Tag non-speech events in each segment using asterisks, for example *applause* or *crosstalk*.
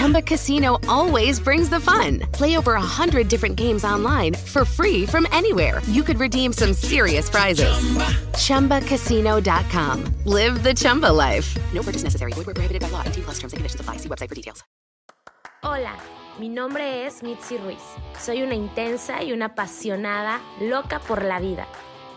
Chumba Casino always brings the fun. Play over a hundred different games online for free from anywhere. You could redeem some serious prizes. Chumba. ChumbaCasino.com. Live the Chumba life. No purchase necessary. Void where prohibited by law. T plus terms and conditions apply. See website for details. Hola, mi nombre es Mitzi Ruiz. Soy una intensa y una apasionada loca por la vida.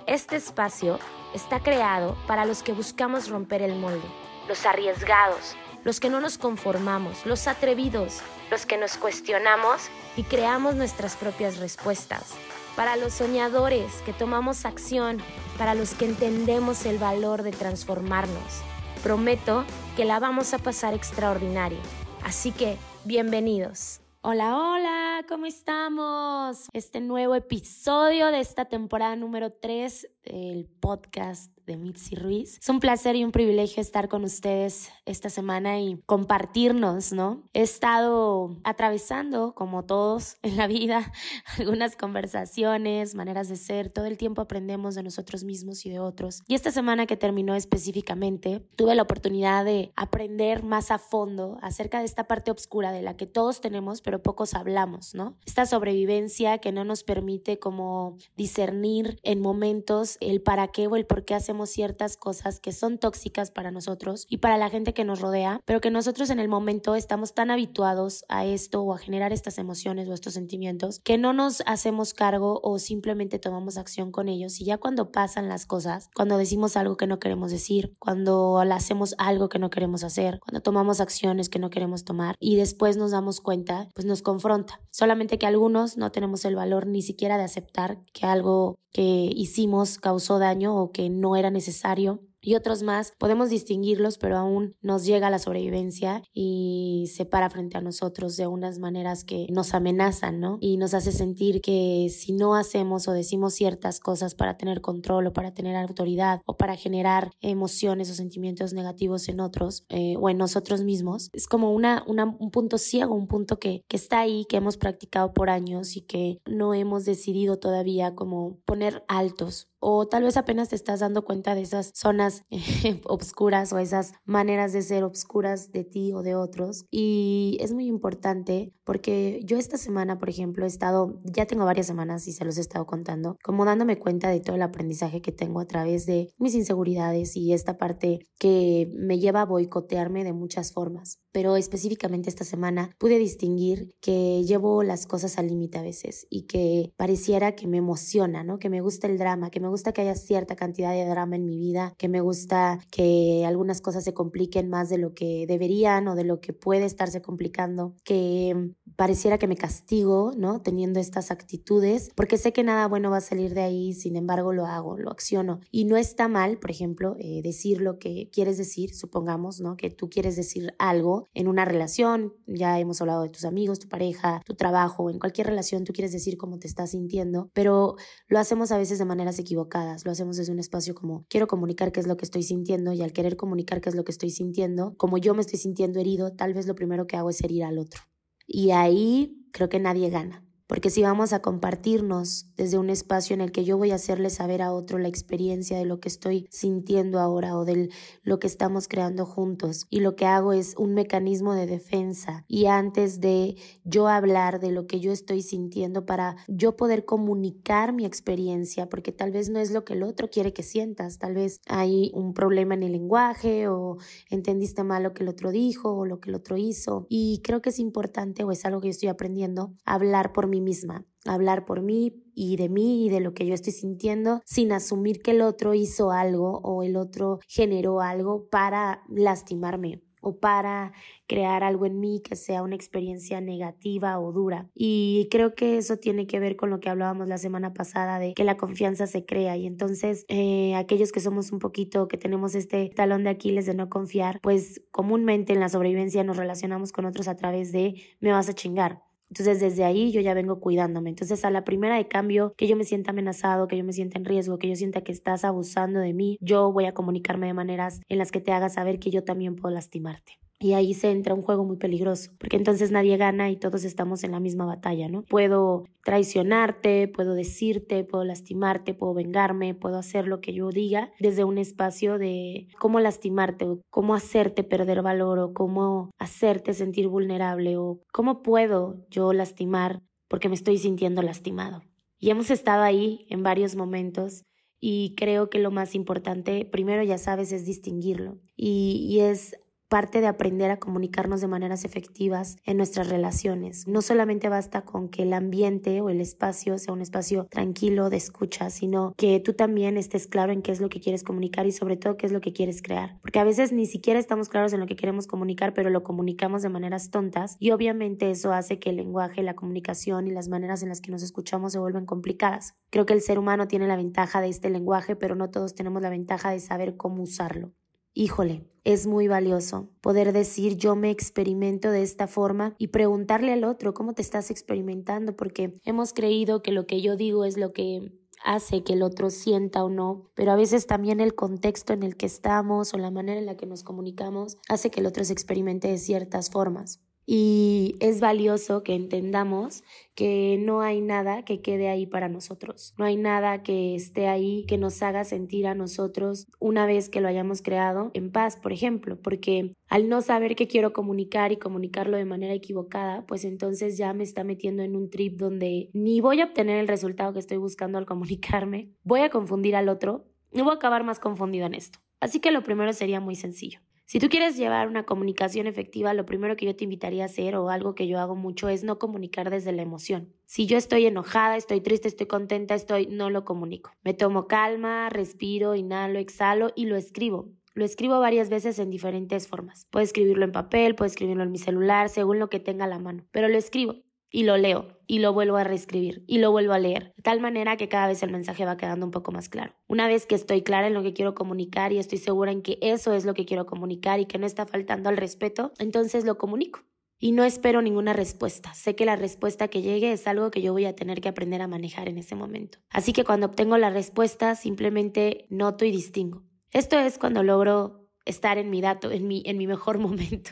Este espacio está creado para los que buscamos romper el molde, los arriesgados, los que no nos conformamos, los atrevidos, los que nos cuestionamos y creamos nuestras propias respuestas. Para los soñadores que tomamos acción, para los que entendemos el valor de transformarnos. Prometo que la vamos a pasar extraordinario. Así que, bienvenidos. Hola, hola, ¿cómo estamos? Este nuevo episodio de esta temporada número 3 del podcast de Mitzi Ruiz. Es un placer y un privilegio estar con ustedes esta semana y compartirnos, ¿no? He estado atravesando, como todos *laughs* en la vida, algunas conversaciones, maneras de ser. Todo el tiempo aprendemos de nosotros mismos y de otros. Y esta semana que terminó específicamente, tuve la oportunidad de aprender más a fondo acerca de esta parte oscura de la que todos tenemos, pero pocos hablamos, ¿no? Esta sobrevivencia que no nos permite como discernir en momentos el para qué o el por qué hacemos ciertas cosas que son tóxicas para nosotros y para la gente que nos rodea, pero que nosotros en el momento estamos tan habituados a esto o a generar estas emociones o estos sentimientos que no nos hacemos cargo o simplemente tomamos acción con ellos y ya cuando pasan las cosas, cuando decimos algo que no queremos decir, cuando hacemos algo que no queremos hacer, cuando tomamos acciones que no queremos tomar y después nos damos cuenta, pues nos confronta. Solamente que algunos no tenemos el valor ni siquiera de aceptar que algo que hicimos causó daño o que no era necesario y otros más, podemos distinguirlos, pero aún nos llega la sobrevivencia y se para frente a nosotros de unas maneras que nos amenazan, ¿no? Y nos hace sentir que si no hacemos o decimos ciertas cosas para tener control o para tener autoridad o para generar emociones o sentimientos negativos en otros eh, o en nosotros mismos, es como una, un punto ciego, un punto que, que está ahí, que hemos practicado por años y que no hemos decidido todavía como poner altos o tal vez apenas te estás dando cuenta de esas zonas *laughs* eh, obscuras o esas maneras de ser obscuras de ti o de otros. Y es muy importante porque yo esta semana, por ejemplo, he estado, ya tengo varias semanas y se los he estado contando, como dándome cuenta de todo el aprendizaje que tengo a través de mis inseguridades y esta parte que me lleva a boicotearme de muchas formas. Pero específicamente esta semana pude distinguir que llevo las cosas al límite a veces y que pareciera que me emociona, ¿no? Que me gusta el drama, que me gusta que haya cierta cantidad de drama en mi vida, que me gusta que algunas cosas se compliquen más de lo que deberían o de lo que puede estarse complicando, que pareciera que me castigo, ¿no? Teniendo estas actitudes, porque sé que nada bueno va a salir de ahí, sin embargo lo hago, lo acciono. Y no está mal, por ejemplo, eh, decir lo que quieres decir, supongamos, ¿no? Que tú quieres decir algo en una relación, ya hemos hablado de tus amigos, tu pareja, tu trabajo, en cualquier relación tú quieres decir cómo te estás sintiendo, pero lo hacemos a veces de maneras equivocadas lo hacemos desde un espacio como quiero comunicar qué es lo que estoy sintiendo y al querer comunicar qué es lo que estoy sintiendo, como yo me estoy sintiendo herido, tal vez lo primero que hago es herir al otro. Y ahí creo que nadie gana. Porque si vamos a compartirnos desde un espacio en el que yo voy a hacerle saber a otro la experiencia de lo que estoy sintiendo ahora o de lo que estamos creando juntos, y lo que hago es un mecanismo de defensa, y antes de yo hablar de lo que yo estoy sintiendo para yo poder comunicar mi experiencia, porque tal vez no es lo que el otro quiere que sientas, tal vez hay un problema en el lenguaje o entendiste mal lo que el otro dijo o lo que el otro hizo, y creo que es importante o es algo que yo estoy aprendiendo, hablar por mí misma, hablar por mí y de mí y de lo que yo estoy sintiendo sin asumir que el otro hizo algo o el otro generó algo para lastimarme o para crear algo en mí que sea una experiencia negativa o dura. Y creo que eso tiene que ver con lo que hablábamos la semana pasada de que la confianza se crea y entonces eh, aquellos que somos un poquito, que tenemos este talón de Aquiles de no confiar, pues comúnmente en la sobrevivencia nos relacionamos con otros a través de me vas a chingar entonces desde ahí yo ya vengo cuidándome. Entonces a la primera de cambio que yo me sienta amenazado, que yo me sienta en riesgo, que yo sienta que estás abusando de mí, yo voy a comunicarme de maneras en las que te haga saber que yo también puedo lastimarte. Y ahí se entra un juego muy peligroso, porque entonces nadie gana y todos estamos en la misma batalla, ¿no? Puedo traicionarte, puedo decirte, puedo lastimarte, puedo vengarme, puedo hacer lo que yo diga desde un espacio de cómo lastimarte o cómo hacerte perder valor o cómo hacerte sentir vulnerable o cómo puedo yo lastimar porque me estoy sintiendo lastimado. Y hemos estado ahí en varios momentos y creo que lo más importante, primero ya sabes, es distinguirlo y, y es parte de aprender a comunicarnos de maneras efectivas en nuestras relaciones. No solamente basta con que el ambiente o el espacio sea un espacio tranquilo de escucha, sino que tú también estés claro en qué es lo que quieres comunicar y sobre todo qué es lo que quieres crear. Porque a veces ni siquiera estamos claros en lo que queremos comunicar, pero lo comunicamos de maneras tontas y obviamente eso hace que el lenguaje, la comunicación y las maneras en las que nos escuchamos se vuelvan complicadas. Creo que el ser humano tiene la ventaja de este lenguaje, pero no todos tenemos la ventaja de saber cómo usarlo. Híjole, es muy valioso poder decir yo me experimento de esta forma y preguntarle al otro cómo te estás experimentando, porque hemos creído que lo que yo digo es lo que hace que el otro sienta o no, pero a veces también el contexto en el que estamos o la manera en la que nos comunicamos hace que el otro se experimente de ciertas formas. Y es valioso que entendamos que no hay nada que quede ahí para nosotros. No hay nada que esté ahí que nos haga sentir a nosotros una vez que lo hayamos creado en paz, por ejemplo, porque al no saber qué quiero comunicar y comunicarlo de manera equivocada, pues entonces ya me está metiendo en un trip donde ni voy a obtener el resultado que estoy buscando al comunicarme, voy a confundir al otro y voy a acabar más confundido en esto. Así que lo primero sería muy sencillo. Si tú quieres llevar una comunicación efectiva, lo primero que yo te invitaría a hacer o algo que yo hago mucho es no comunicar desde la emoción. Si yo estoy enojada, estoy triste, estoy contenta, estoy, no lo comunico. Me tomo calma, respiro, inhalo, exhalo y lo escribo. Lo escribo varias veces en diferentes formas. Puedo escribirlo en papel, puedo escribirlo en mi celular, según lo que tenga a la mano, pero lo escribo y lo leo y lo vuelvo a reescribir y lo vuelvo a leer, de tal manera que cada vez el mensaje va quedando un poco más claro. Una vez que estoy clara en lo que quiero comunicar y estoy segura en que eso es lo que quiero comunicar y que no está faltando al respeto, entonces lo comunico. Y no espero ninguna respuesta. Sé que la respuesta que llegue es algo que yo voy a tener que aprender a manejar en ese momento. Así que cuando obtengo la respuesta, simplemente noto y distingo. Esto es cuando logro estar en mi dato, en mi, en mi mejor *laughs* momento.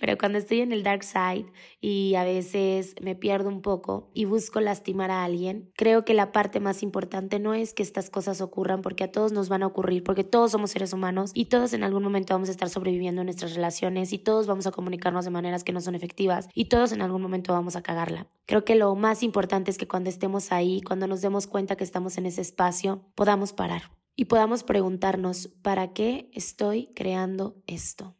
Pero cuando estoy en el dark side y a veces me pierdo un poco y busco lastimar a alguien, creo que la parte más importante no es que estas cosas ocurran porque a todos nos van a ocurrir, porque todos somos seres humanos y todos en algún momento vamos a estar sobreviviendo en nuestras relaciones y todos vamos a comunicarnos de maneras que no son efectivas y todos en algún momento vamos a cagarla. Creo que lo más importante es que cuando estemos ahí, cuando nos demos cuenta que estamos en ese espacio, podamos parar y podamos preguntarnos, ¿para qué estoy creando esto?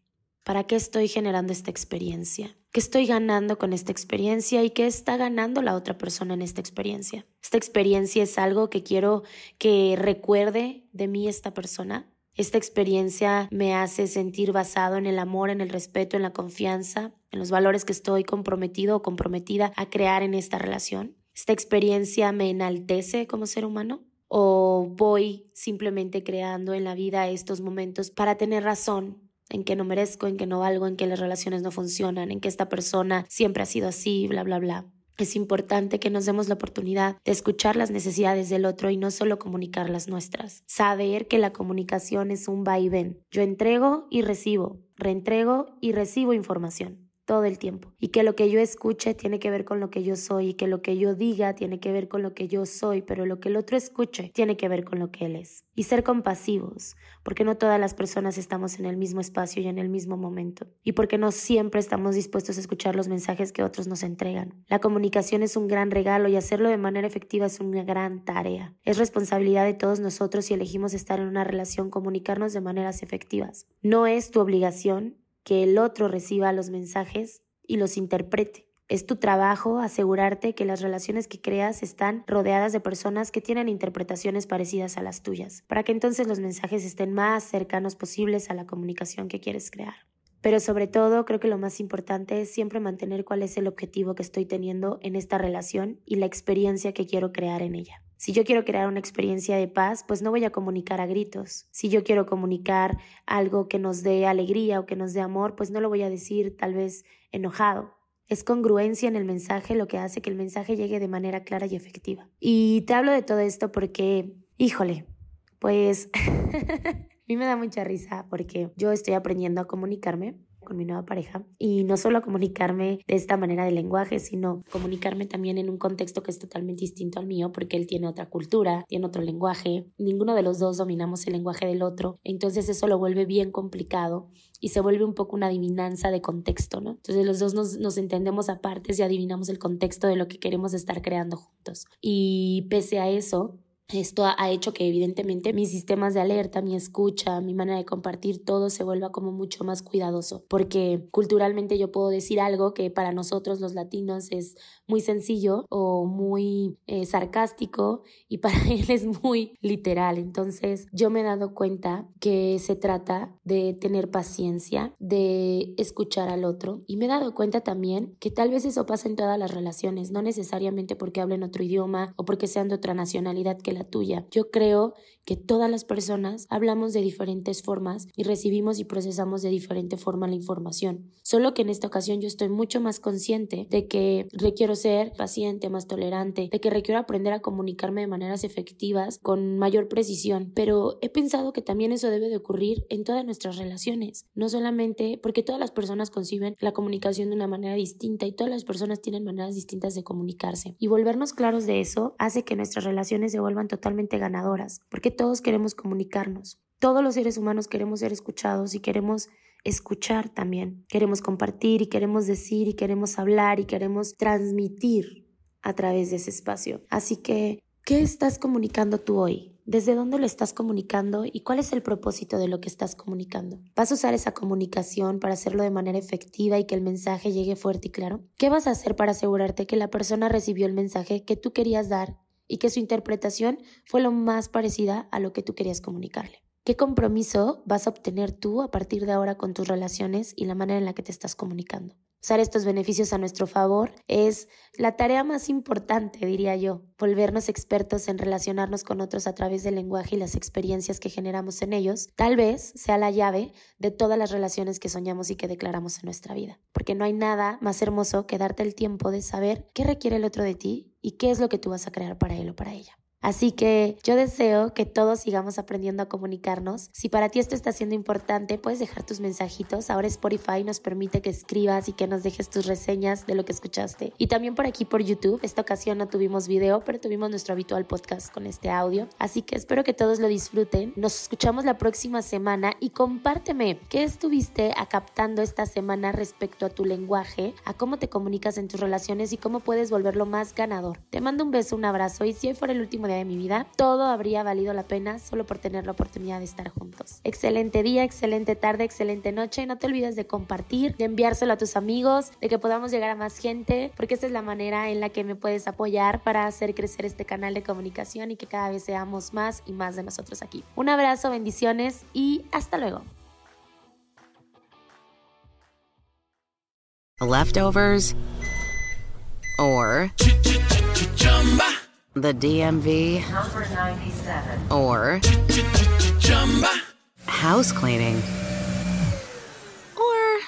¿Para qué estoy generando esta experiencia? ¿Qué estoy ganando con esta experiencia y qué está ganando la otra persona en esta experiencia? ¿Esta experiencia es algo que quiero que recuerde de mí esta persona? ¿Esta experiencia me hace sentir basado en el amor, en el respeto, en la confianza, en los valores que estoy comprometido o comprometida a crear en esta relación? ¿Esta experiencia me enaltece como ser humano? ¿O voy simplemente creando en la vida estos momentos para tener razón, en que no merezco, en que no valgo, en que las relaciones no funcionan, en que esta persona siempre ha sido así, bla, bla, bla. Es importante que nos demos la oportunidad de escuchar las necesidades del otro y no solo comunicar las nuestras. Saber que la comunicación es un va y ven. Yo entrego y recibo, reentrego y recibo información todo el tiempo y que lo que yo escuche tiene que ver con lo que yo soy y que lo que yo diga tiene que ver con lo que yo soy, pero lo que el otro escuche tiene que ver con lo que él es. Y ser compasivos, porque no todas las personas estamos en el mismo espacio y en el mismo momento, y porque no siempre estamos dispuestos a escuchar los mensajes que otros nos entregan. La comunicación es un gran regalo y hacerlo de manera efectiva es una gran tarea. Es responsabilidad de todos nosotros si elegimos estar en una relación comunicarnos de maneras efectivas. No es tu obligación que el otro reciba los mensajes y los interprete. Es tu trabajo asegurarte que las relaciones que creas están rodeadas de personas que tienen interpretaciones parecidas a las tuyas, para que entonces los mensajes estén más cercanos posibles a la comunicación que quieres crear. Pero sobre todo, creo que lo más importante es siempre mantener cuál es el objetivo que estoy teniendo en esta relación y la experiencia que quiero crear en ella. Si yo quiero crear una experiencia de paz, pues no voy a comunicar a gritos. Si yo quiero comunicar algo que nos dé alegría o que nos dé amor, pues no lo voy a decir tal vez enojado. Es congruencia en el mensaje lo que hace que el mensaje llegue de manera clara y efectiva. Y te hablo de todo esto porque, híjole, pues *laughs* A mí me da mucha risa porque yo estoy aprendiendo a comunicarme con mi nueva pareja y no solo a comunicarme de esta manera de lenguaje, sino comunicarme también en un contexto que es totalmente distinto al mío porque él tiene otra cultura, tiene otro lenguaje, ninguno de los dos dominamos el lenguaje del otro, entonces eso lo vuelve bien complicado y se vuelve un poco una adivinanza de contexto, ¿no? Entonces los dos nos, nos entendemos aparte y adivinamos el contexto de lo que queremos estar creando juntos. Y pese a eso, esto ha hecho que evidentemente mis sistemas de alerta, mi escucha, mi manera de compartir todo se vuelva como mucho más cuidadoso, porque culturalmente yo puedo decir algo que para nosotros los latinos es muy sencillo o muy eh, sarcástico y *laughs* para él es muy literal. Entonces yo me he dado cuenta que se trata de tener paciencia, de escuchar al otro y me he dado cuenta también que tal vez eso pasa en todas las relaciones, no necesariamente porque hablen otro idioma o porque sean de otra nacionalidad que tuya. Yo creo que todas las personas hablamos de diferentes formas y recibimos y procesamos de diferente forma la información. Solo que en esta ocasión yo estoy mucho más consciente de que requiero ser paciente, más tolerante, de que requiero aprender a comunicarme de maneras efectivas con mayor precisión. Pero he pensado que también eso debe de ocurrir en todas nuestras relaciones, no solamente porque todas las personas conciben la comunicación de una manera distinta y todas las personas tienen maneras distintas de comunicarse. Y volvernos claros de eso hace que nuestras relaciones se vuelvan totalmente ganadoras, porque todos queremos comunicarnos. Todos los seres humanos queremos ser escuchados y queremos escuchar también. Queremos compartir y queremos decir y queremos hablar y queremos transmitir a través de ese espacio. Así que, ¿qué estás comunicando tú hoy? ¿Desde dónde lo estás comunicando y cuál es el propósito de lo que estás comunicando? ¿Vas a usar esa comunicación para hacerlo de manera efectiva y que el mensaje llegue fuerte y claro? ¿Qué vas a hacer para asegurarte que la persona recibió el mensaje que tú querías dar y que su interpretación fue lo más parecida a lo que tú querías comunicarle. ¿Qué compromiso vas a obtener tú a partir de ahora con tus relaciones y la manera en la que te estás comunicando? Usar estos beneficios a nuestro favor es la tarea más importante, diría yo, volvernos expertos en relacionarnos con otros a través del lenguaje y las experiencias que generamos en ellos, tal vez sea la llave de todas las relaciones que soñamos y que declaramos en nuestra vida. Porque no hay nada más hermoso que darte el tiempo de saber qué requiere el otro de ti y qué es lo que tú vas a crear para él o para ella. Así que yo deseo que todos sigamos aprendiendo a comunicarnos. Si para ti esto está siendo importante, puedes dejar tus mensajitos. Ahora Spotify nos permite que escribas y que nos dejes tus reseñas de lo que escuchaste. Y también por aquí por YouTube. Esta ocasión no tuvimos video, pero tuvimos nuestro habitual podcast con este audio. Así que espero que todos lo disfruten. Nos escuchamos la próxima semana y compárteme qué estuviste captando esta semana respecto a tu lenguaje, a cómo te comunicas en tus relaciones y cómo puedes volverlo más ganador. Te mando un beso, un abrazo y si hoy fuera el último de mi vida, todo habría valido la pena solo por tener la oportunidad de estar juntos. Excelente día, excelente tarde, excelente noche. No te olvides de compartir, de enviárselo a tus amigos, de que podamos llegar a más gente, porque esta es la manera en la que me puedes apoyar para hacer crecer este canal de comunicación y que cada vez seamos más y más de nosotros aquí. Un abrazo, bendiciones y hasta luego. Leftovers or the DMV, Number 97. or house cleaning, or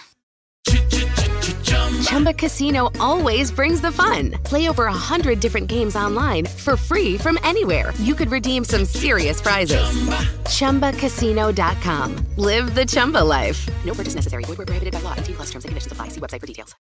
Chumba Casino always brings the fun. Play over a hundred different games online for free from anywhere. You could redeem some serious prizes. Chumba. ChumbaCasino.com. Live the Chumba life. No purchase necessary. Void where prohibited by law. T plus terms and conditions apply. See website for details.